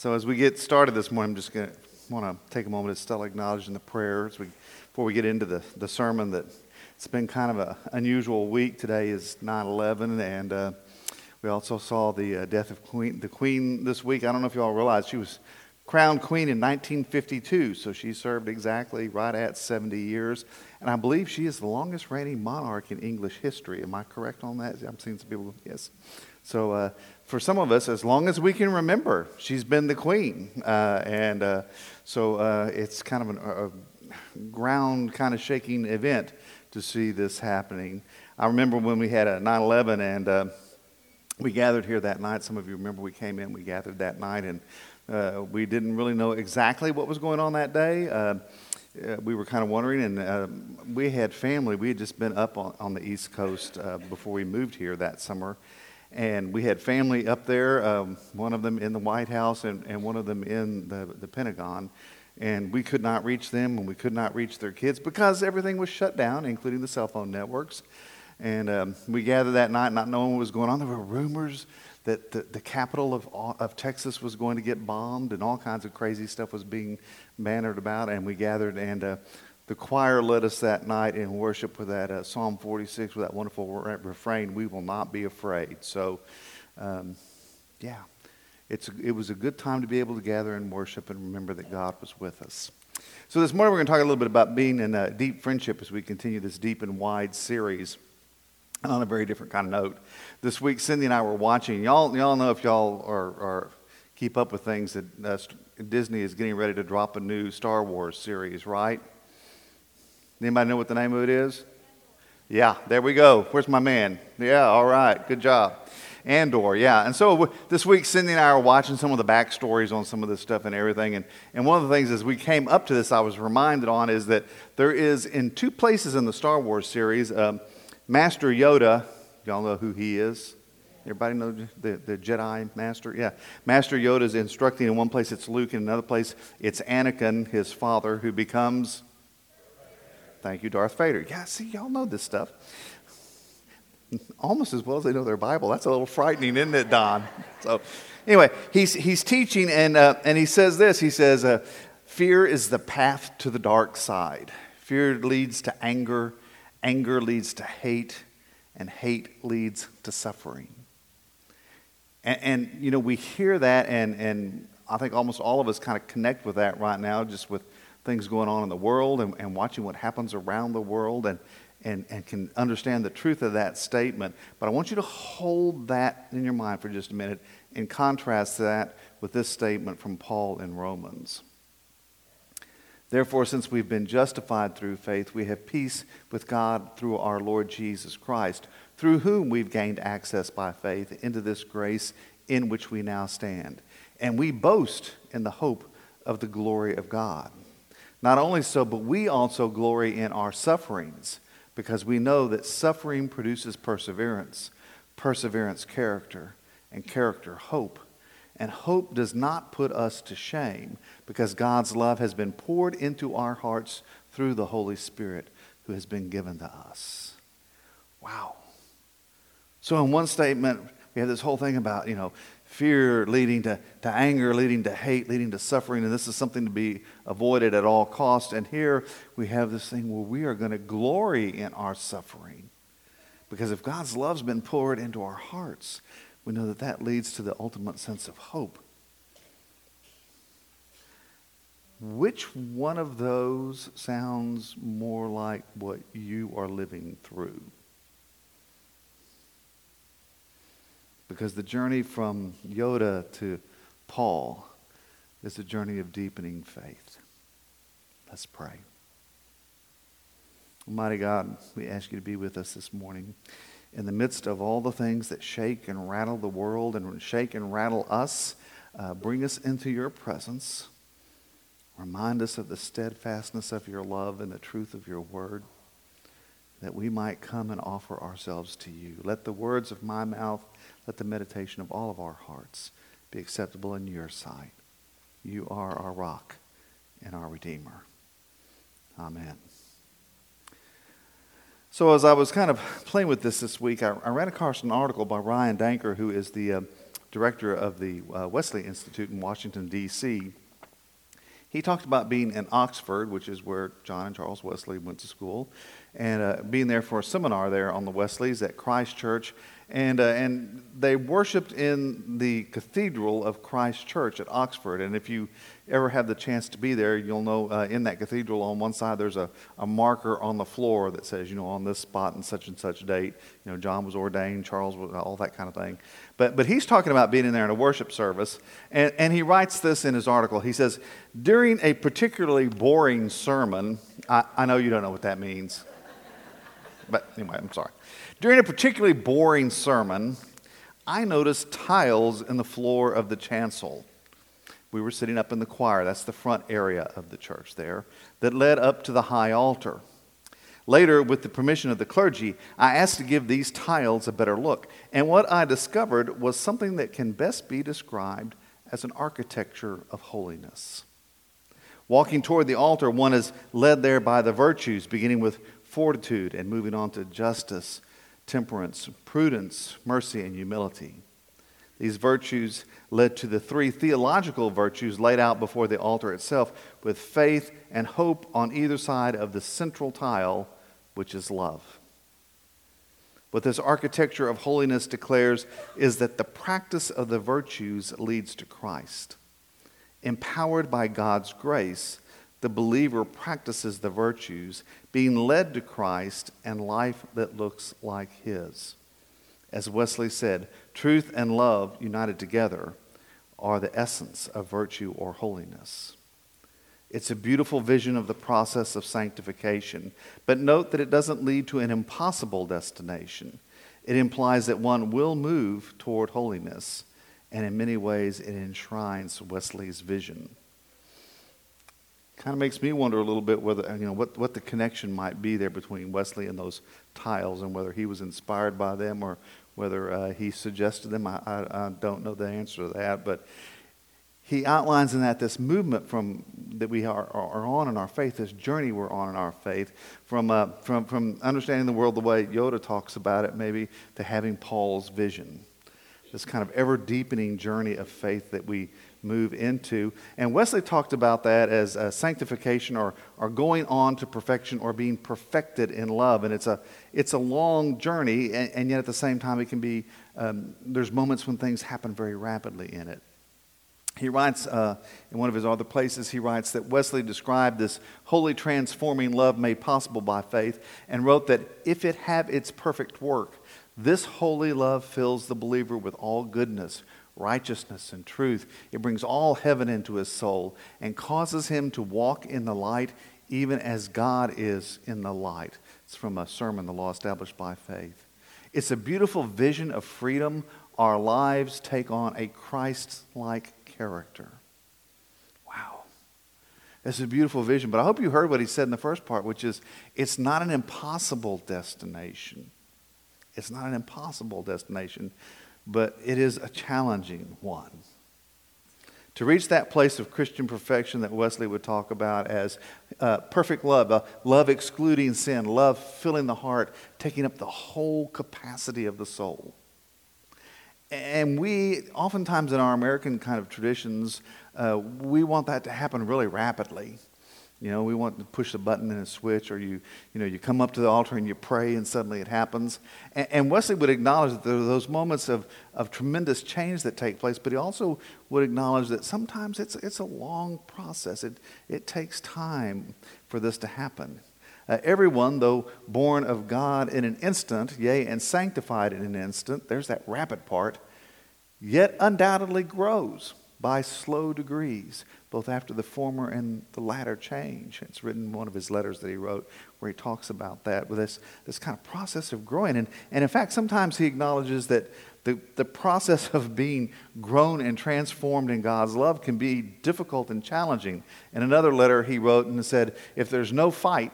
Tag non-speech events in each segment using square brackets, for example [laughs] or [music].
So as we get started this morning, I'm just going to want to take a moment to still acknowledge in the prayers we, before we get into the, the sermon that it's been kind of an unusual week. Today is 9/11, and uh, we also saw the uh, death of Queen, the Queen this week. I don't know if you all realize she was crowned Queen in 1952, so she served exactly right at 70 years, and I believe she is the longest reigning monarch in English history. Am I correct on that? I'm seeing some people. Yes. So uh, for some of us, as long as we can remember, she's been the queen. Uh, and uh, so uh, it's kind of an, a ground kind of shaking event to see this happening. I remember when we had a 9 11 and uh, we gathered here that night. Some of you remember we came in, we gathered that night, and uh, we didn't really know exactly what was going on that day. Uh, we were kind of wondering, and uh, we had family. We had just been up on, on the East Coast uh, before we moved here that summer, and we had family up there, um, one of them in the White House and, and one of them in the, the Pentagon. And we could not reach them and we could not reach their kids because everything was shut down, including the cell phone networks. And um, we gathered that night not knowing what was going on. There were rumors that the, the capital of, of Texas was going to get bombed and all kinds of crazy stuff was being bannered about. And we gathered and uh, the choir led us that night in worship with that uh, Psalm 46 with that wonderful re- refrain, We will not be afraid. So, um, yeah, it's, it was a good time to be able to gather and worship and remember that God was with us. So, this morning we're going to talk a little bit about being in a deep friendship as we continue this deep and wide series. And on a very different kind of note, this week Cindy and I were watching. Y'all, y'all know if y'all are, are keep up with things that uh, Disney is getting ready to drop a new Star Wars series, right? Anybody know what the name of it is? Yeah, there we go. Where's my man? Yeah, all right, good job. Andor, yeah. And so this week, Cindy and I are watching some of the backstories on some of this stuff and everything. And, and one of the things as we came up to this, I was reminded on is that there is in two places in the Star Wars series, um, Master Yoda, y'all know who he is? Everybody know the, the Jedi Master? Yeah. Master Yoda is instructing in one place, it's Luke. In another place, it's Anakin, his father, who becomes Thank you, Darth Vader. Yeah, see, y'all know this stuff. [laughs] Almost as well as they know their Bible. That's a little frightening, isn't it, Don? So, anyway, he's, he's teaching, and, uh, and he says this He says, uh, Fear is the path to the dark side. Fear leads to anger, anger leads to hate, and hate leads to suffering. And, and you know, we hear that, and, and I think almost all of us kind of connect with that right now, just with things going on in the world and, and watching what happens around the world and, and, and can understand the truth of that statement. But I want you to hold that in your mind for just a minute and contrast that with this statement from Paul in Romans. Therefore, since we've been justified through faith, we have peace with God through our Lord Jesus Christ, through whom we've gained access by faith into this grace in which we now stand. And we boast in the hope of the glory of God. Not only so, but we also glory in our sufferings because we know that suffering produces perseverance, perseverance, character, and character, hope. And hope does not put us to shame because God's love has been poured into our hearts through the Holy Spirit who has been given to us. Wow. So, in one statement, we have this whole thing about, you know, fear leading to, to anger, leading to hate, leading to suffering, and this is something to be avoided at all costs. And here we have this thing where we are going to glory in our suffering. Because if God's love's been poured into our hearts, we know that that leads to the ultimate sense of hope. Which one of those sounds more like what you are living through? Because the journey from Yoda to Paul is a journey of deepening faith. Let's pray. Almighty God, we ask you to be with us this morning. In the midst of all the things that shake and rattle the world and shake and rattle us, uh, bring us into your presence. Remind us of the steadfastness of your love and the truth of your word, that we might come and offer ourselves to you. Let the words of my mouth let the meditation of all of our hearts be acceptable in your sight. You are our rock and our Redeemer. Amen. So, as I was kind of playing with this this week, I, I ran across an article by Ryan Danker, who is the uh, director of the uh, Wesley Institute in Washington, D.C., he talked about being in Oxford, which is where John and Charles Wesley went to school, and uh, being there for a seminar there on the Wesleys at Christ Church. And, uh, and they worshiped in the Cathedral of Christ Church at Oxford. And if you ever have the chance to be there, you'll know uh, in that cathedral on one side there's a, a marker on the floor that says, you know, on this spot and such and such date, you know, John was ordained, Charles was, all that kind of thing. But, but he's talking about being in there in a worship service. And, and he writes this in his article. He says, during a particularly boring sermon, I, I know you don't know what that means. But anyway, I'm sorry. During a particularly boring sermon, I noticed tiles in the floor of the chancel. We were sitting up in the choir, that's the front area of the church there, that led up to the high altar. Later, with the permission of the clergy, I asked to give these tiles a better look. And what I discovered was something that can best be described as an architecture of holiness. Walking toward the altar, one is led there by the virtues, beginning with fortitude and moving on to justice, temperance, prudence, mercy, and humility. These virtues led to the three theological virtues laid out before the altar itself, with faith and hope on either side of the central tile, which is love. What this architecture of holiness declares is that the practice of the virtues leads to Christ. Empowered by God's grace, the believer practices the virtues, being led to Christ and life that looks like His. As Wesley said, truth and love united together are the essence of virtue or holiness. It's a beautiful vision of the process of sanctification, but note that it doesn't lead to an impossible destination. It implies that one will move toward holiness, and in many ways, it enshrines Wesley's vision kind of makes me wonder a little bit whether you know what, what the connection might be there between Wesley and those tiles, and whether he was inspired by them or whether uh, he suggested them. I, I, I, don't know the answer to that, but he outlines in that this movement from that we are, are on in our faith, this journey we're on in our faith, from uh, from from understanding the world the way Yoda talks about it, maybe to having Paul's vision, this kind of ever deepening journey of faith that we move into. And Wesley talked about that as sanctification or, or going on to perfection or being perfected in love. And it's a, it's a long journey, and, and yet at the same time, it can be, um, there's moments when things happen very rapidly in it. He writes uh, in one of his other places, he writes that Wesley described this holy transforming love made possible by faith and wrote that if it have its perfect work, this holy love fills the believer with all goodness, righteousness and truth. It brings all heaven into his soul and causes him to walk in the light even as God is in the light. It's from a sermon, The Law Established by Faith. It's a beautiful vision of freedom. Our lives take on a Christ like character. Wow. It's a beautiful vision. But I hope you heard what he said in the first part, which is it's not an impossible destination. It's not an impossible destination but it is a challenging one. To reach that place of Christian perfection that Wesley would talk about as uh, perfect love, uh, love excluding sin, love filling the heart, taking up the whole capacity of the soul. And we, oftentimes in our American kind of traditions, uh, we want that to happen really rapidly. You know, we want to push a button and a switch, or you, you know, you come up to the altar and you pray, and suddenly it happens. And, and Wesley would acknowledge that there are those moments of, of tremendous change that take place, but he also would acknowledge that sometimes it's, it's a long process. It, it takes time for this to happen. Uh, everyone, though born of God in an instant, yea, and sanctified in an instant, there's that rapid part, yet undoubtedly grows by slow degrees, both after the former and the latter change. It's written in one of his letters that he wrote where he talks about that with this, this kind of process of growing. And, and in fact, sometimes he acknowledges that the, the process of being grown and transformed in God's love can be difficult and challenging. In another letter, he wrote and said, If there's no fight,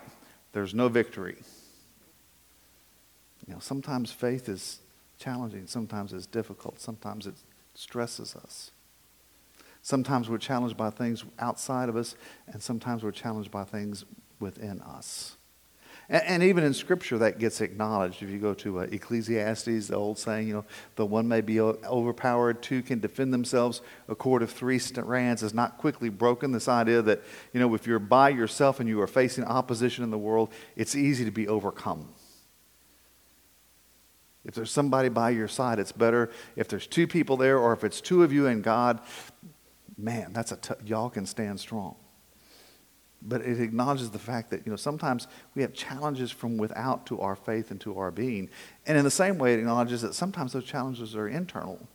there's no victory. You know, sometimes faith is challenging, sometimes it's difficult, sometimes it stresses us. Sometimes we're challenged by things outside of us, and sometimes we're challenged by things within us. And, and even in Scripture, that gets acknowledged. If you go to uh, Ecclesiastes, the old saying, you know, the one may be overpowered, two can defend themselves. A cord of three strands is not quickly broken. This idea that, you know, if you're by yourself and you are facing opposition in the world, it's easy to be overcome. If there's somebody by your side, it's better. If there's two people there, or if it's two of you and God, man, that's a t- y'all can stand strong. But it acknowledges the fact that you know sometimes we have challenges from without to our faith and to our being, and in the same way, it acknowledges that sometimes those challenges are internal.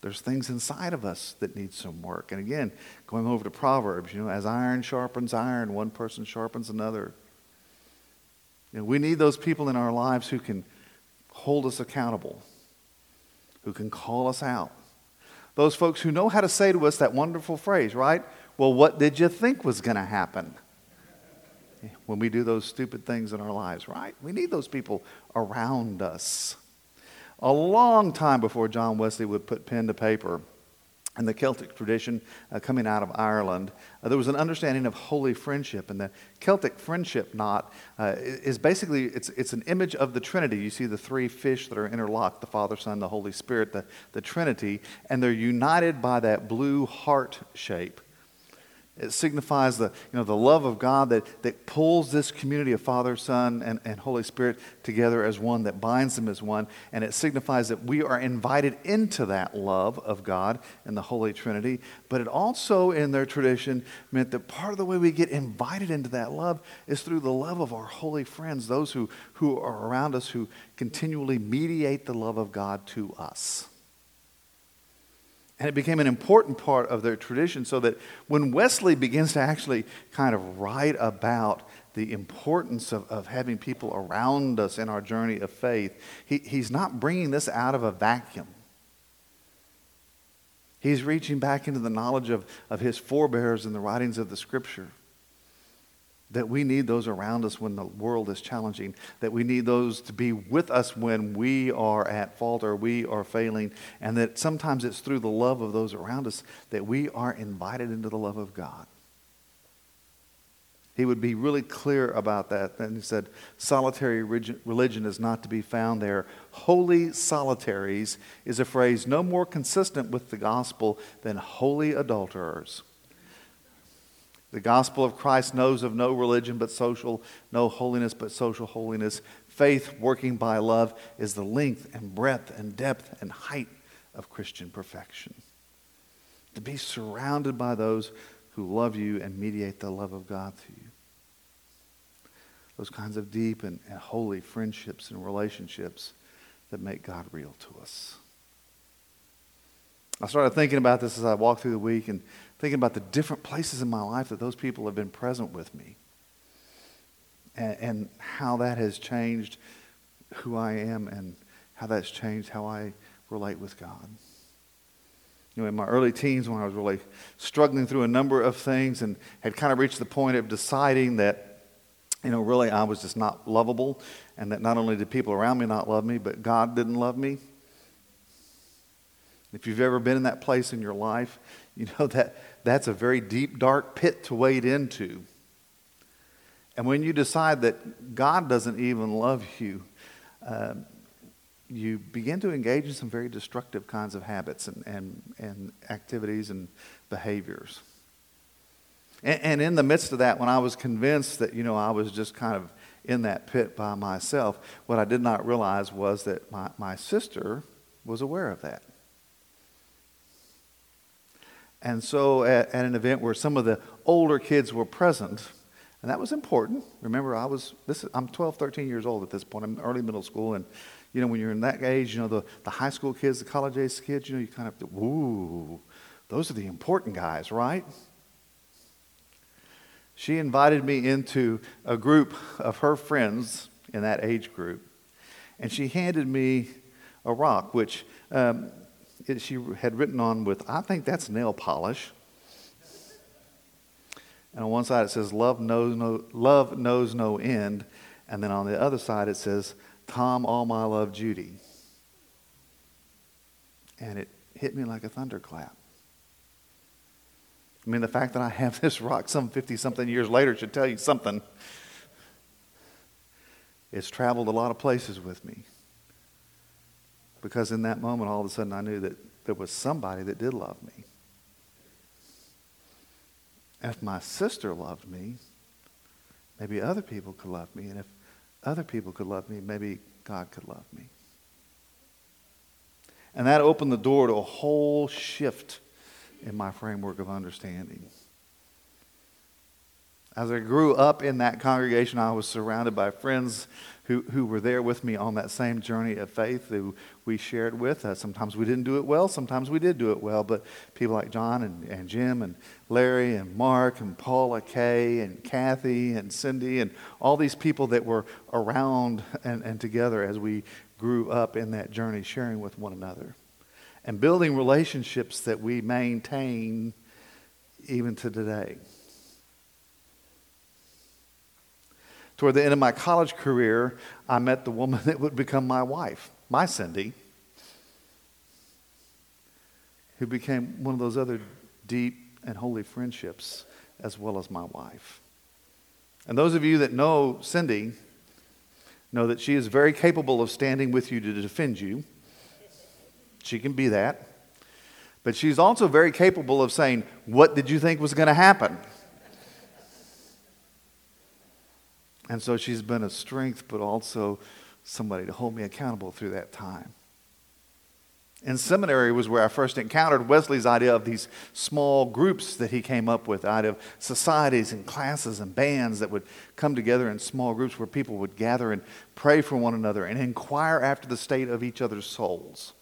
There's things inside of us that need some work. And again, going over to Proverbs, you know, as iron sharpens iron, one person sharpens another. You know, we need those people in our lives who can hold us accountable, who can call us out. Those folks who know how to say to us that wonderful phrase, right? Well, what did you think was going to happen? When we do those stupid things in our lives, right? We need those people around us. A long time before John Wesley would put pen to paper, in the Celtic tradition uh, coming out of Ireland, uh, there was an understanding of holy friendship. And the Celtic friendship knot uh, is basically, it's, it's an image of the Trinity. You see the three fish that are interlocked, the Father, Son, the Holy Spirit, the, the Trinity, and they're united by that blue heart shape. It signifies the, you know, the love of God that, that pulls this community of Father, Son, and, and Holy Spirit together as one, that binds them as one. And it signifies that we are invited into that love of God and the Holy Trinity. But it also, in their tradition, meant that part of the way we get invited into that love is through the love of our holy friends, those who, who are around us, who continually mediate the love of God to us. And it became an important part of their tradition so that when Wesley begins to actually kind of write about the importance of, of having people around us in our journey of faith, he, he's not bringing this out of a vacuum. He's reaching back into the knowledge of, of his forebears and the writings of the scripture that we need those around us when the world is challenging, that we need those to be with us when we are at fault or we are failing, and that sometimes it's through the love of those around us that we are invited into the love of God. He would be really clear about that. And he said, solitary religion is not to be found there. Holy solitaries is a phrase no more consistent with the gospel than holy adulterers. The gospel of Christ knows of no religion but social, no holiness but social holiness. Faith working by love is the length and breadth and depth and height of Christian perfection. To be surrounded by those who love you and mediate the love of God to you. Those kinds of deep and, and holy friendships and relationships that make God real to us. I started thinking about this as I walked through the week and thinking about the different places in my life that those people have been present with me and, and how that has changed who I am and how that's changed how I relate with God. You know, in my early teens, when I was really struggling through a number of things and had kind of reached the point of deciding that, you know, really I was just not lovable and that not only did people around me not love me, but God didn't love me. If you've ever been in that place in your life, you know [laughs] that that's a very deep, dark pit to wade into. And when you decide that God doesn't even love you, uh, you begin to engage in some very destructive kinds of habits and, and, and activities and behaviors. And, and in the midst of that, when I was convinced that, you know, I was just kind of in that pit by myself, what I did not realize was that my, my sister was aware of that. And so at, at, an event where some of the older kids were present, and that was important. Remember, I was, this, I'm 12, 13 years old at this point. I'm early middle school. And, you know, when you're in that age, you know, the, the high school kids, the college age kids, you know, you kind of, ooh, those are the important guys, right? She invited me into a group of her friends in that age group. And she handed me a rock, which um, it, she had written on with, I think that's nail polish. And on one side it says, love knows no, love knows no end. And then on the other side it says, Tom, all my love, Judy. And it hit me like a thunderclap. I mean, the fact that I have this rock some 50 something years later should tell you something. It's traveled a lot of places with me. Because in that moment, all of a sudden, I knew that there was somebody that did love me. if my sister loved me, maybe other people could love me. And if other people could love me, maybe God could love me. And that opened the door to a whole shift in my framework of understanding. As I grew up in that congregation, I was surrounded by friends who, who were there with me on that same journey of faith who we shared with. Uh, sometimes we didn't do it well, sometimes we did do it well, but people like John and, and Jim and Larry and Mark and Paula Kay and Kathy and Cindy and all these people that were around and, and together as we grew up in that journey, sharing with one another and building relationships that we maintain even to today. Toward the end of my college career, I met the woman [laughs] that would become my wife, my Cindy, who became one of those other deep and holy friendships as well as my wife. And those of you that know Cindy know that she is very capable of standing with you to defend you. She can be that. But she's also very capable of saying, What did you think was going to happen? And so she's been a strength, but also somebody to hold me accountable through that time. In seminary was where I first encountered Wesley's idea of these small groups that he came up with, out of societies and classes and bands that would come together in small groups where people would gather and pray for one another and inquire after the state of each other's souls.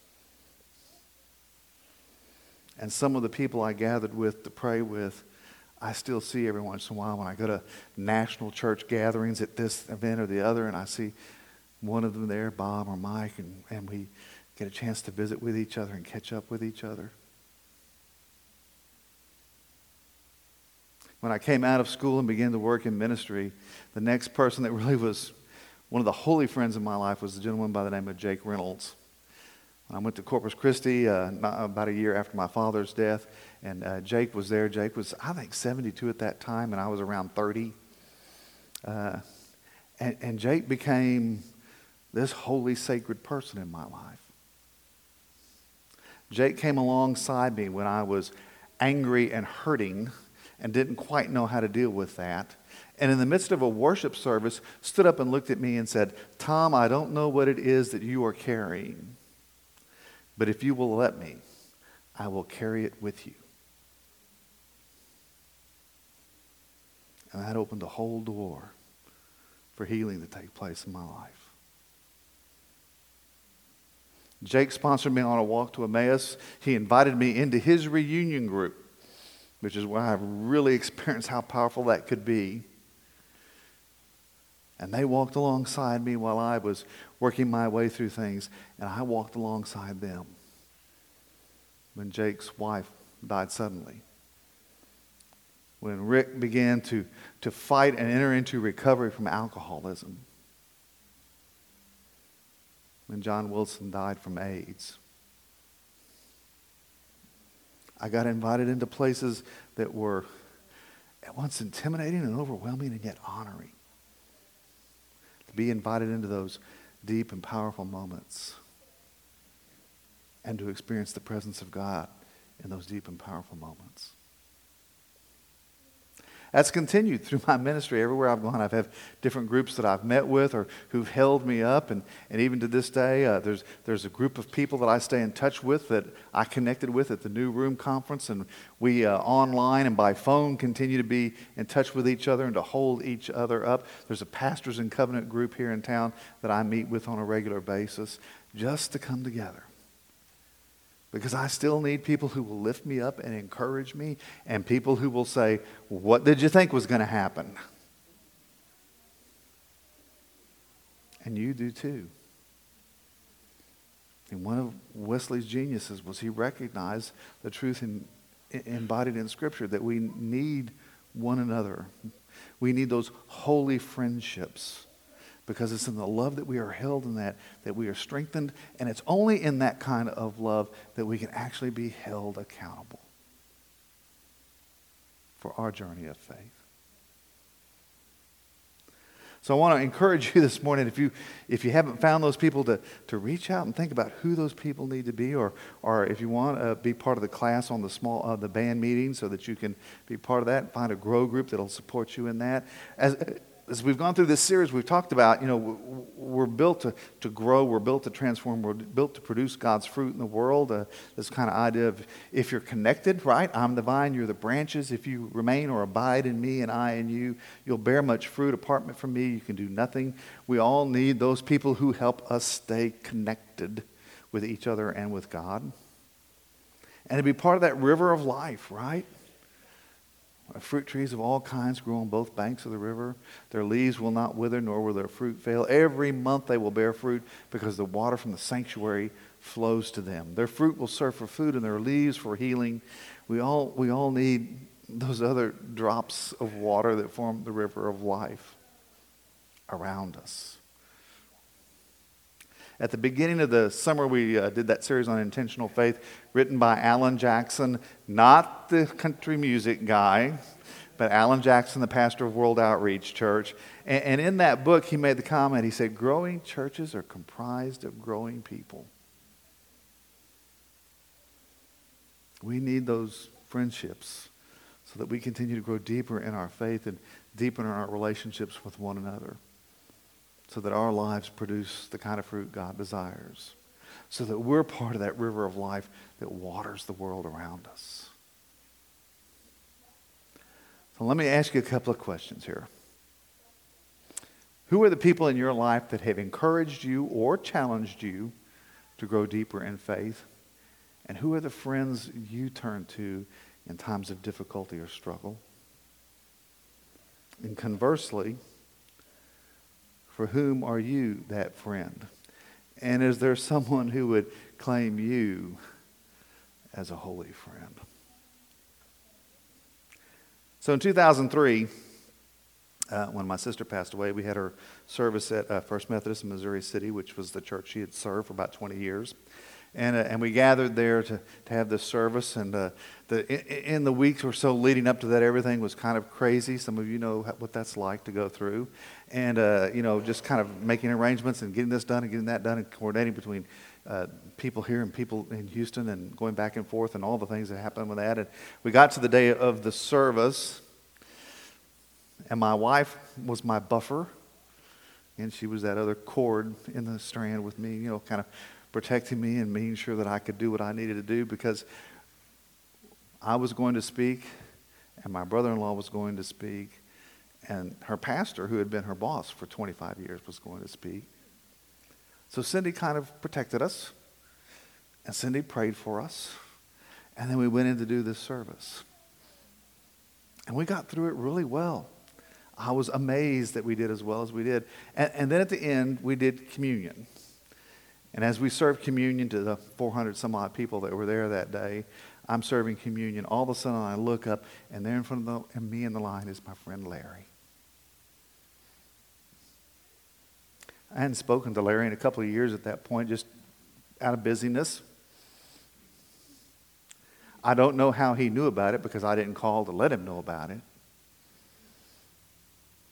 And some of the people I gathered with to pray with I still see every once in a while when I go to national church gatherings at this event or the other, and I see one of them there, Bob or Mike, and, and we get a chance to visit with each other and catch up with each other. When I came out of school and began to work in ministry, the next person that [laughs] really was one of the holy friends in my life was a gentleman by the name of Jake Reynolds. I went to Corpus Christi uh, about a year after my father's death, and uh, Jake was there. Jake was, I think, 72 at that time, and I was around 30. Uh, and, and Jake became this holy, sacred person in my life. Jake came alongside me when I was angry and hurting and didn't quite know how to deal with that. And in the midst of a worship service, stood up and looked at me and said, Tom, I don't know what it is that you are carrying. But if you will let me, I will carry it with you. And that opened a whole door for healing to take place in my life. Jake sponsored me on a walk to Emmaus. He invited me into his reunion group, which is where I've really [laughs] experienced how powerful that could be. And they walked alongside me while I was working my way through things, and I walked alongside them when Jake's wife died suddenly. When Rick began to, to fight and enter into recovery from alcoholism. When John Wilson died from AIDS. I got invited into places that were at once intimidating and overwhelming and yet honoring To be invited into those deep and powerful moments and to experience the presence of God in those deep and powerful moments. That's continued through my ministry. Everywhere I've gone, I've had different groups that I've met with or who've held me up. And, and even to this day, uh, there's, there's a group of people that I stay in touch with that I connected with at the New Room Conference. And we uh, online and by phone continue to be in touch with each other and to hold each other up. There's a Pastors and Covenant group here in town that I meet with on a regular basis just to come together because I still need people who will lift me up and encourage me, and people who will say, What did you think was going to happen? And you do too. And one of Wesley's geniuses was he recognized the truth in, embodied in Scripture that we need one another. We need those holy friendships because it's in the love that we are held in that that we are strengthened and it's only in that kind of love that we can actually be held accountable for our journey of faith So I want to encourage you [laughs] this morning, if you, if you haven't found those people, to, to reach out and think about who those people need to be, or, or if you want to be part of the class on the small uh, the band meeting so that you can be part of that, find a grow group that'll support you in that. As, as we've gone through this series, we've talked about, you know, we're built to, to grow, we're built to transform, we're built to produce God's fruit in the world. Uh, this kind of idea of if you're connected, right? I'm the vine, you're the branches. If you remain or abide in me and I in you, you'll bear much fruit. Apart from me, you can do nothing. We all need those people who help us stay connected with each other and with God. And to be part of that river of life, right? Fruit trees of all kinds grow on both banks of the river. Their leaves will not wither, nor will their fruit fail. Every month they will bear fruit because the water from the sanctuary flows to them. Their fruit will serve for food and their leaves for healing. We all, we all need those other drops of water that form the river of life around us. At the beginning of the summer, we uh, did that series on intentional faith, written by Allen Jackson, not the country music guy, but Allen Jackson, the pastor of World Outreach Church. And, and in that book, he made the comment he said, Growing churches are comprised of growing people. We need those friendships so that we continue to grow deeper in our faith and deeper in our relationships with one another so that our lives produce the kind of fruit God desires, so that we're part of that river of life that waters the world around us. So let me ask you a couple of questions here. Who are the people in your life that have encouraged you or challenged you to grow deeper in faith? And who are the friends you turn to in times of difficulty or struggle? And conversely, for whom are you that friend? And is there someone who would claim you as a holy friend? So in 2003, uh, when my sister passed away, we had her service at uh, First Methodist in Missouri City, which was the church she had served for about 20 years. And, uh, and we gathered there to, to have this service. And uh, the, in, the weeks or so leading up to that, everything was kind of crazy. Some of you know what that's like to go through. And, uh, you know, just kind of making arrangements and getting this done and getting that done and coordinating between uh, people here and people in Houston and going back and forth and all the things that happened with that. And we got to the day of the service, and my wife was my buffer. And she was that other cord in the strand with me, you know, kind of protecting me and making sure that I could do what I needed to do because I was going to speak and my brother in law was going to speak and her pastor, who had been her boss for 25 years, was going to speak. So Cindy kind of protected us and Cindy prayed for us. And then we went in to do this service. And we got through it really well. I was amazed that we did as well as we did. And, and then at the end, we did communion. And as we served communion to the 400 some odd people that were there that day, I'm serving communion. All of a sudden, I look up, and there in front of the, me in the line is my friend Larry. I hadn't spoken to Larry in a couple of years at that point, just out of busyness. I don't know how he knew about it because I didn't call to let him know about it.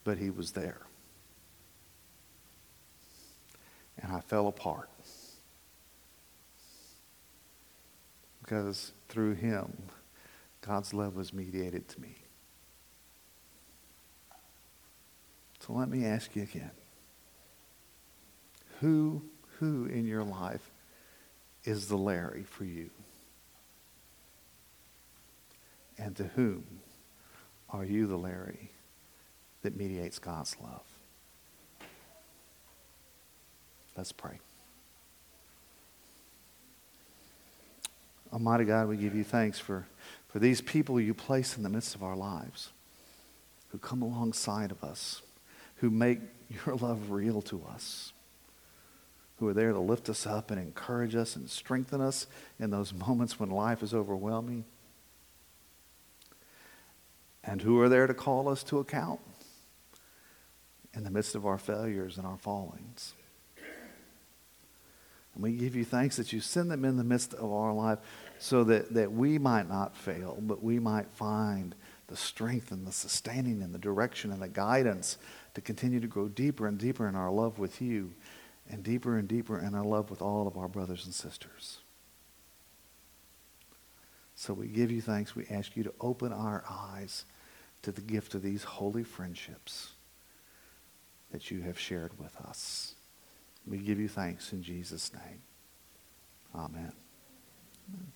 But he was there. And I fell apart. because through him, God's love was mediated to me. So let me ask you again. Who, who in your life is the Larry for you? And to whom are you the Larry that mediates God's love? Let's pray. Almighty God, we give you thanks for, for these people you place in the midst of our lives, who come alongside of us, who make [laughs] your love real to us, who are there to lift us up and encourage us and strengthen us in those [laughs] moments when life is overwhelming, and who are there to call us to account in the midst of our failures and our fallings. And we give you thanks that you send them in the midst of our life so that, that we might not fail, but we might find the strength and the sustaining and the direction and the guidance to continue to grow deeper and deeper in our love with you and deeper and deeper in our love with all of our brothers and sisters. So we give you thanks. We ask you to open our eyes to the gift of these holy friendships that you have shared with us. We give you thanks in Jesus' name. Amen. Amen.